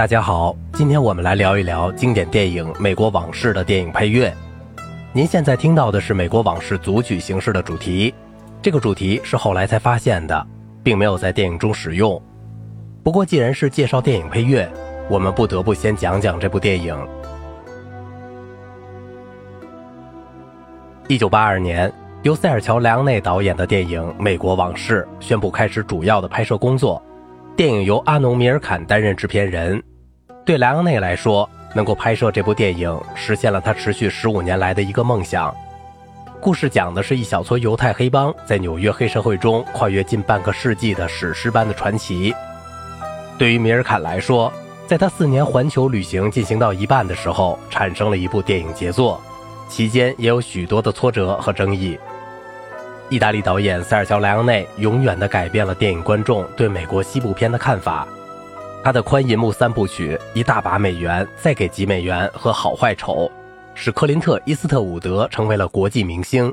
大家好，今天我们来聊一聊经典电影《美国往事》的电影配乐。您现在听到的是《美国往事》组曲形式的主题，这个主题是后来才发现的，并没有在电影中使用。不过，既然是介绍电影配乐，我们不得不先讲讲这部电影。一九八二年，由塞尔乔·莱昂内导演的电影《美国往事》宣布开始主要的拍摄工作。电影由阿农·米尔坎担任制片人。对莱昂内来说，能够拍摄这部电影，实现了他持续十五年来的一个梦想。故事讲的是一小撮犹太黑帮在纽约黑社会中跨越近半个世纪的史诗般的传奇。对于米尔坎来说，在他四年环球旅行进行到一半的时候，产生了一部电影杰作，期间也有许多的挫折和争议。意大利导演塞尔乔·莱昂内永远地改变了电影观众对美国西部片的看法。他的宽银幕三部曲《一大把美元》、再给几美元和好坏丑，使克林特·伊斯特伍德成为了国际明星。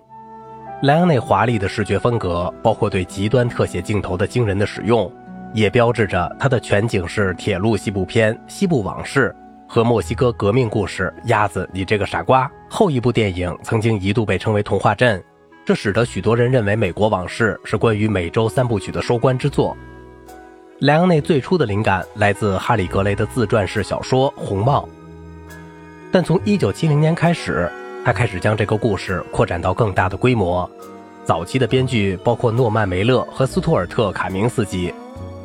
莱昂内华丽的视觉风格，包括对极端特写镜头的惊人的使用，也标志着他的全景式铁路西部片《西部往事》和墨西哥革命故事《鸭子，你这个傻瓜》后一部电影曾经一度被称为童话镇。这使得许多人认为《美国往事》是关于美洲三部曲的收官之作。莱昂内最初的灵感来自哈里·格雷的自传式小说《红帽》，但从1970年开始，他开始将这个故事扩展到更大的规模。早期的编剧包括诺曼·梅勒和斯图尔特·卡明斯基，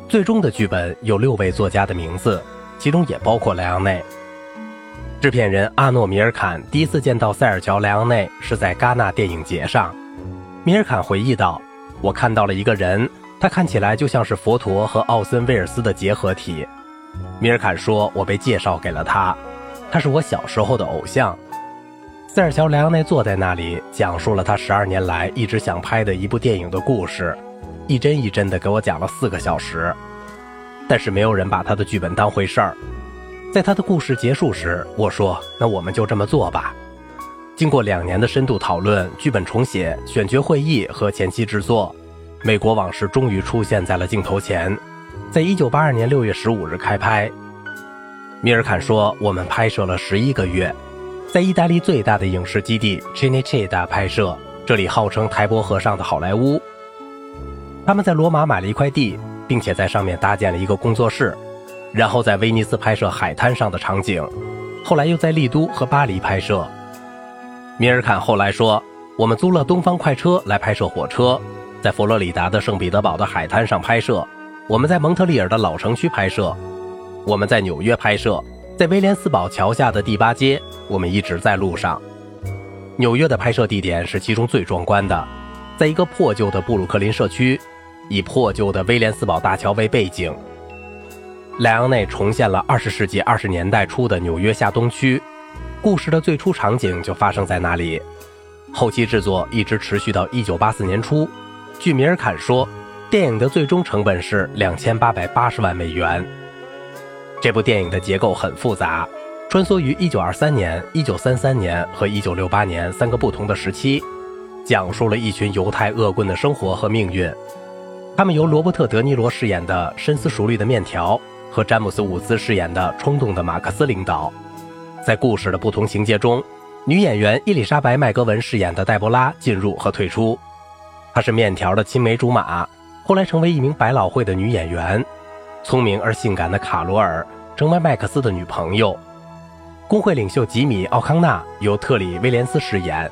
最终的剧本有六位作家的名字，其中也包括莱昂内。制片人阿诺·米尔坎第一次见到塞尔乔·莱昂内是在戛纳电影节上。米尔坎回忆道：“我看到了一个人，他看起来就像是佛陀和奥森威尔斯的结合体。”米尔坎说：“我被介绍给了他，他是我小时候的偶像。”塞尔乔·莱昂内坐在那里，讲述了他十二年来一直想拍的一部电影的故事，一帧一帧地给我讲了四个小时。但是没有人把他的剧本当回事儿。在他的故事结束时，我说：“那我们就这么做吧。”经过两年的深度讨论、剧本重写、选角会议和前期制作，《美国往事》终于出现在了镜头前，在一九八二年六月十五日开拍。米尔坎说：“我们拍摄了十一个月，在意大利最大的影视基地 Cinecittà 拍摄，这里号称台伯河上的好莱坞。他们在罗马买了一块地，并且在上面搭建了一个工作室，然后在威尼斯拍摄海滩上的场景，后来又在丽都和巴黎拍摄。”米尔坎后来说：“我们租了东方快车来拍摄火车，在佛罗里达的圣彼得堡的海滩上拍摄；我们在蒙特利尔的老城区拍摄；我们在纽约拍摄，在威廉斯堡桥下的第八街。我们一直在路上。纽约的拍摄地点是其中最壮观的，在一个破旧的布鲁克林社区，以破旧的威廉斯堡大桥为背景。莱昂内重现了二十世纪二十年代初的纽约下东区。”故事的最初场景就发生在那里，后期制作一直持续到一九八四年初。据米尔坎说，电影的最终成本是两千八百八十万美元。这部电影的结构很复杂，穿梭于一九二三年、一九三三年和一九六八年三个不同的时期，讲述了一群犹太恶棍的生活和命运。他们由罗伯特·德尼罗饰演的深思熟虑的面条和詹姆斯·伍兹饰演的冲动的马克思领导。在故事的不同情节中，女演员伊丽莎白·麦格文饰演的黛博拉进入和退出。她是面条的青梅竹马，后来成为一名百老汇的女演员。聪明而性感的卡罗尔成为麦克斯的女朋友。工会领袖吉米·奥康纳由特里·威廉斯饰演，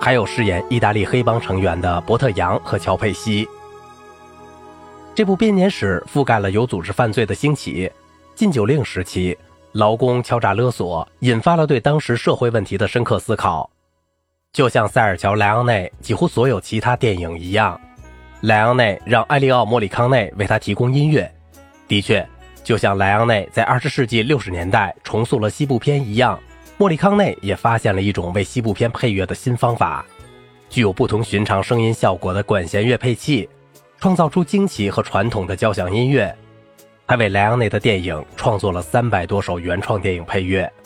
还有饰演意大利黑帮成员的伯特·杨和乔佩西。这部编年史覆盖了有组织犯罪的兴起、禁酒令时期。劳工敲诈勒索引发了对当时社会问题的深刻思考，就像塞尔乔·莱昂内几乎所有其他电影一样，莱昂内让埃利奥·莫里康内为他提供音乐。的确，就像莱昂内在20世纪60年代重塑了西部片一样，莫里康内也发现了一种为西部片配乐的新方法，具有不同寻常声音效果的管弦乐配器，创造出惊奇和传统的交响音乐。他为莱昂内的电影创作了三百多首原创电影配乐，《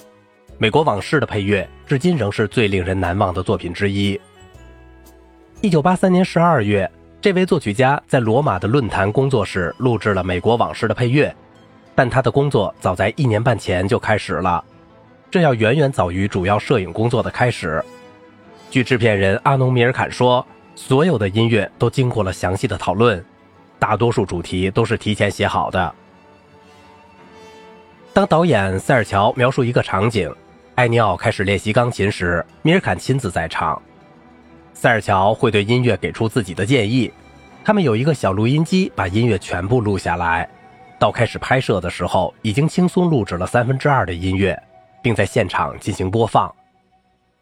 美国往事》的配乐至今仍是最令人难忘的作品之一。一九八三年十二月，这位作曲家在罗马的论坛工作室录制了《美国往事》的配乐，但他的工作早在一年半前就开始了，这要远远早于主要摄影工作的开始。据制片人阿农米尔坎说，所有的音乐都经过了详细的讨论，大多数主题都是提前写好的。当导演塞尔乔描述一个场景，艾尼奥开始练习钢琴时，米尔坎亲自在场。塞尔乔会对音乐给出自己的建议。他们有一个小录音机，把音乐全部录下来。到开始拍摄的时候，已经轻松录制了三分之二的音乐，并在现场进行播放。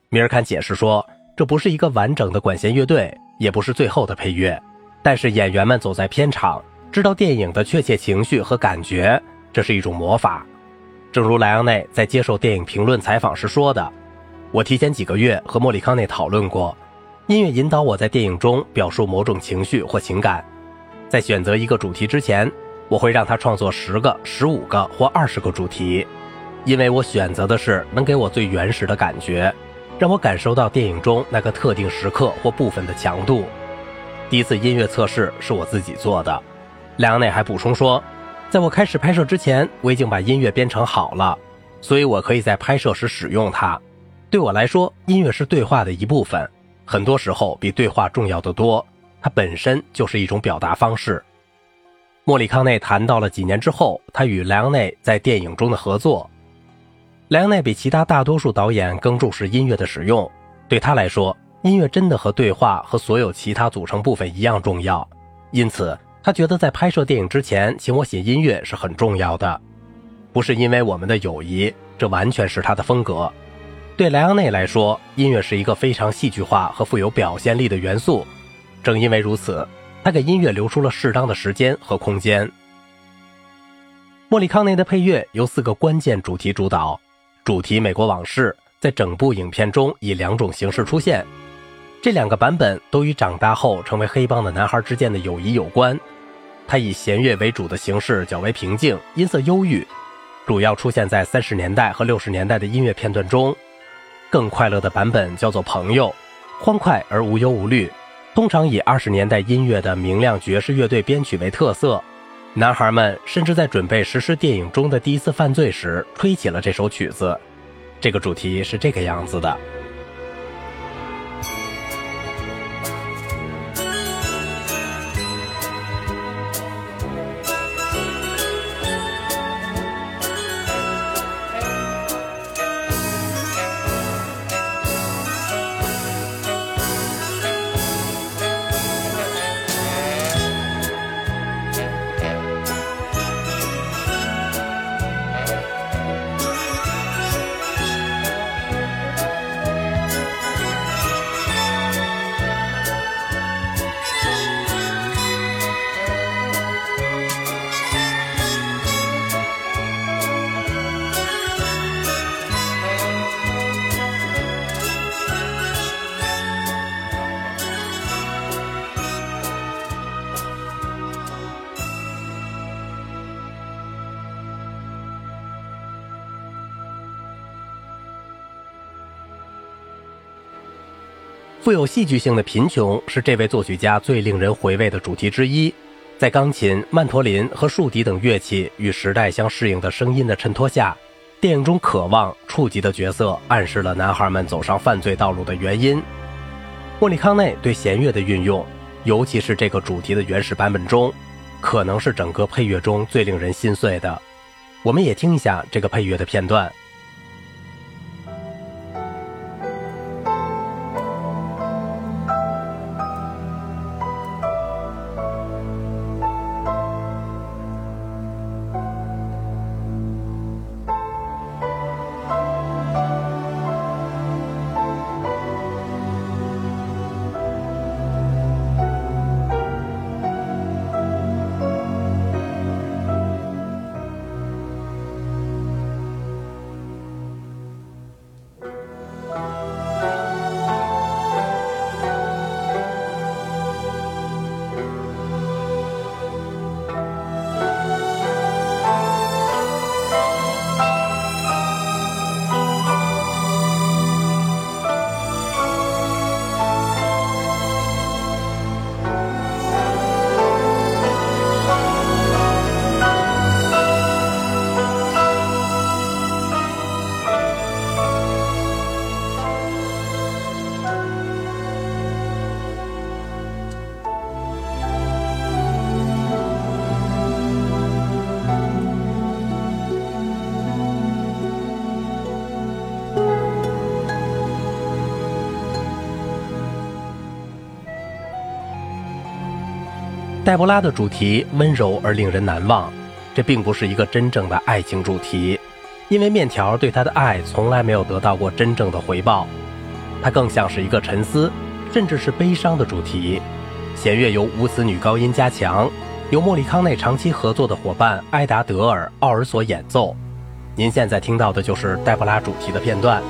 米尔坎解释说，这不是一个完整的管弦乐队，也不是最后的配乐，但是演员们走在片场，知道电影的确切情绪和感觉，这是一种魔法。正如莱昂内在接受电影评论采访时说的：“我提前几个月和莫里康内讨论过。”音乐引导我在电影中表述某种情绪或情感，在选择一个主题之前，我会让他创作十个、十五个或二十个主题，因为我选择的是能给我最原始的感觉，让我感受到电影中那个特定时刻或部分的强度。第一次音乐测试是我自己做的。莱昂内还补充说，在我开始拍摄之前，我已经把音乐编程好了，所以我可以在拍摄时使用它。对我来说，音乐是对话的一部分。很多时候比对话重要的多，它本身就是一种表达方式。莫里康内谈到了几年之后他与莱昂内在电影中的合作。莱昂内比其他大多数导演更重视音乐的使用，对他来说，音乐真的和对话和所有其他组成部分一样重要。因此，他觉得在拍摄电影之前请我写音乐是很重要的，不是因为我们的友谊，这完全是他的风格。对莱昂内来说，音乐是一个非常戏剧化和富有表现力的元素。正因为如此，他给音乐留出了适当的时间和空间。莫里康内的配乐由四个关键主题主导，主题《美国往事》在整部影片中以两种形式出现，这两个版本都与长大后成为黑帮的男孩之间的友谊有关。它以弦乐为主的形式较为平静，音色忧郁，主要出现在三十年代和六十年代的音乐片段中。更快乐的版本叫做《朋友》，欢快而无忧无虑，通常以二十年代音乐的明亮爵士乐队编曲为特色。男孩们甚至在准备实施电影中的第一次犯罪时，吹起了这首曲子。这个主题是这个样子的。富有戏剧性的贫穷是这位作曲家最令人回味的主题之一。在钢琴、曼陀林和竖笛等乐器与时代相适应的声音的衬托下，电影中渴望触及的角色暗示了男孩们走上犯罪道路的原因。莫里康内对弦乐的运用，尤其是这个主题的原始版本中，可能是整个配乐中最令人心碎的。我们也听一下这个配乐的片段。黛博拉的主题温柔而令人难忘，这并不是一个真正的爱情主题，因为面条对她的爱从来没有得到过真正的回报，它更像是一个沉思，甚至是悲伤的主题。弦乐由无词女高音加强，由莫里康内长期合作的伙伴埃达德尔·奥尔索演奏。您现在听到的就是黛博拉主题的片段。《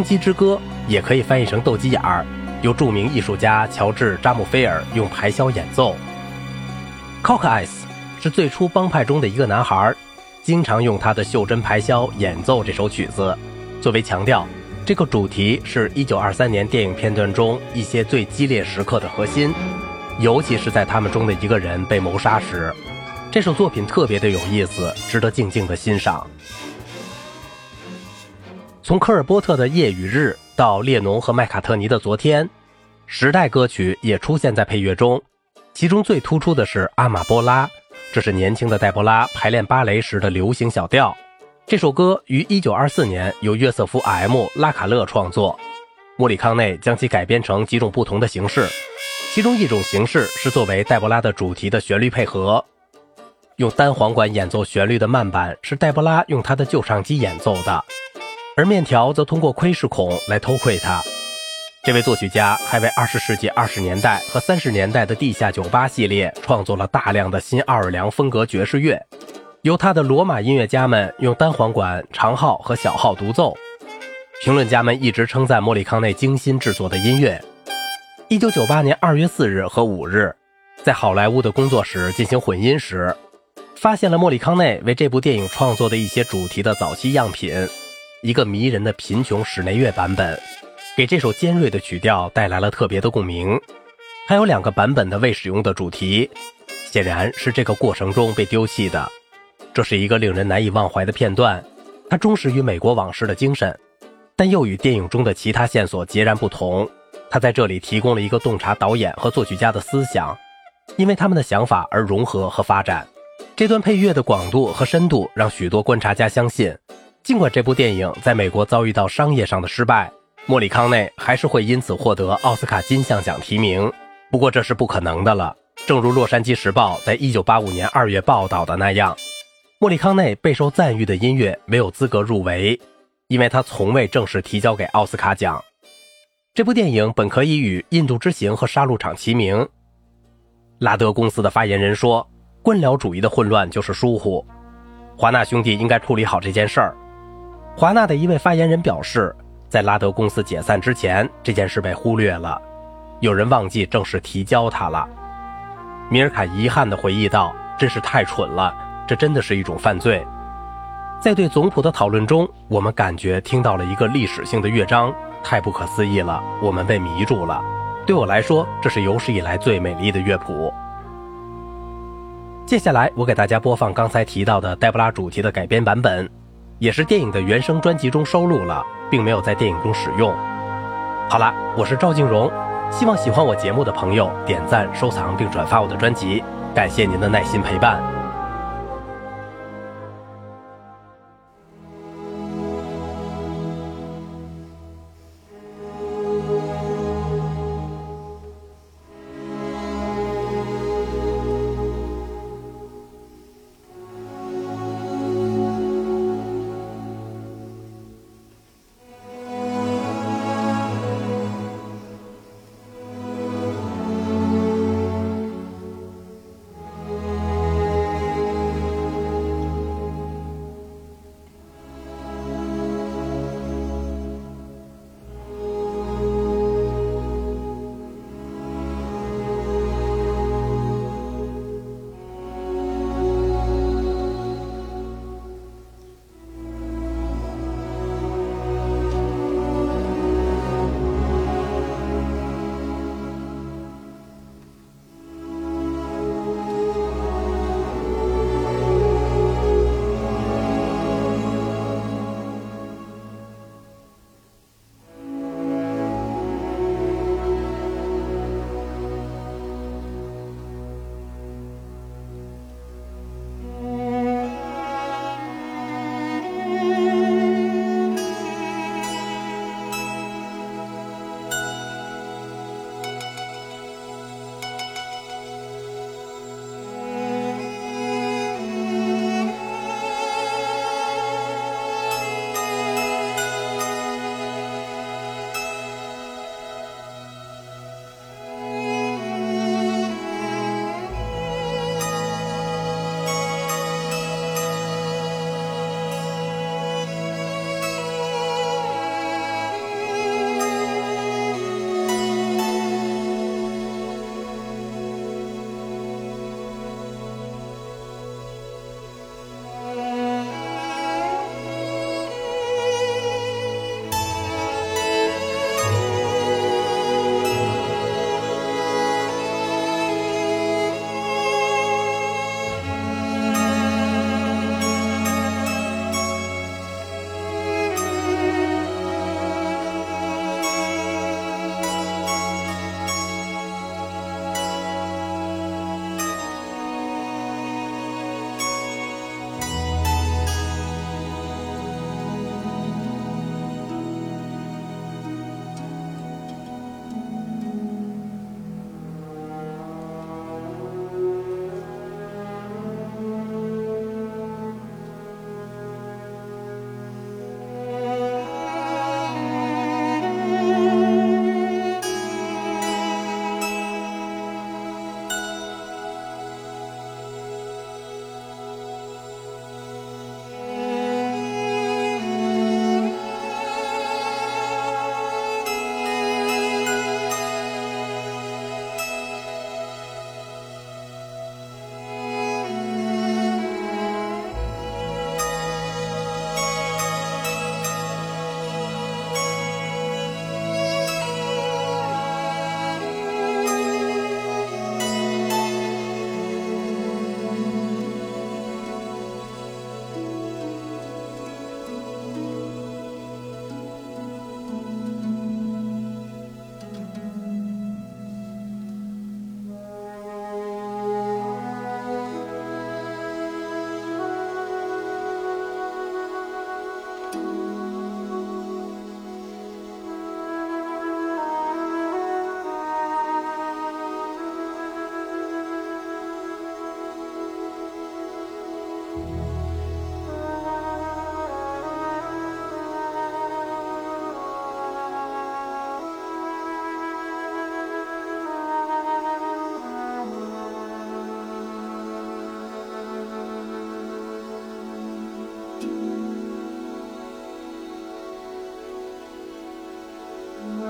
公鸡之歌》也可以翻译成“斗鸡眼儿”，由著名艺术家乔治·扎姆菲尔用排箫演奏。Cock Eyes 是最初帮派中的一个男孩，经常用他的袖珍排箫演奏这首曲子，作为强调。这个主题是一九二三年电影片段中一些最激烈时刻的核心，尤其是在他们中的一个人被谋杀时。这首作品特别的有意思，值得静静的欣赏。从科尔波特的《夜与日》到列侬和麦卡特尼的《昨天》，时代歌曲也出现在配乐中。其中最突出的是《阿玛波拉》，这是年轻的黛波拉排练芭蕾时的流行小调。这首歌于1924年由约瑟夫 ·M· 拉卡勒创作，莫里康内将其改编成几种不同的形式，其中一种形式是作为黛波拉的主题的旋律配合，用单簧管演奏旋律的慢板是黛波拉用她的旧唱机演奏的。而面条则通过窥视孔来偷窥他。这位作曲家还为二十世纪二十年代和三十年代的地下酒吧系列创作了大量的新奥尔良风格爵士乐，由他的罗马音乐家们用单簧管、长号和小号独奏。评论家们一直称赞莫里康内精心制作的音乐。一九九八年二月四日和五日，在好莱坞的工作室进行混音时，发现了莫里康内为这部电影创作的一些主题的早期样品。一个迷人的贫穷室内乐版本，给这首尖锐的曲调带来了特别的共鸣。还有两个版本的未使用的主题，显然是这个过程中被丢弃的。这是一个令人难以忘怀的片段，它忠实于美国往事的精神，但又与电影中的其他线索截然不同。它在这里提供了一个洞察导演和作曲家的思想，因为他们的想法而融合和发展。这段配乐的广度和深度让许多观察家相信。尽管这部电影在美国遭遇到商业上的失败，莫里康内还是会因此获得奥斯卡金像奖提名。不过这是不可能的了。正如《洛杉矶时报》在1985年2月报道的那样，莫里康内备受赞誉的音乐没有资格入围，因为他从未正式提交给奥斯卡奖。这部电影本可以与《印度之行》和《杀戮场》齐名。拉德公司的发言人说：“官僚主义的混乱就是疏忽，华纳兄弟应该处理好这件事儿。”华纳的一位发言人表示，在拉德公司解散之前，这件事被忽略了，有人忘记正式提交它了。米尔卡遗憾地回忆道：“真是太蠢了，这真的是一种犯罪。”在对总谱的讨论中，我们感觉听到了一个历史性的乐章，太不可思议了，我们被迷住了。对我来说，这是有史以来最美丽的乐谱。接下来，我给大家播放刚才提到的黛布拉主题的改编版本。也是电影的原声专辑中收录了，并没有在电影中使用。好了，我是赵静荣，希望喜欢我节目的朋友点赞、收藏并转发我的专辑，感谢您的耐心陪伴。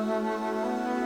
Música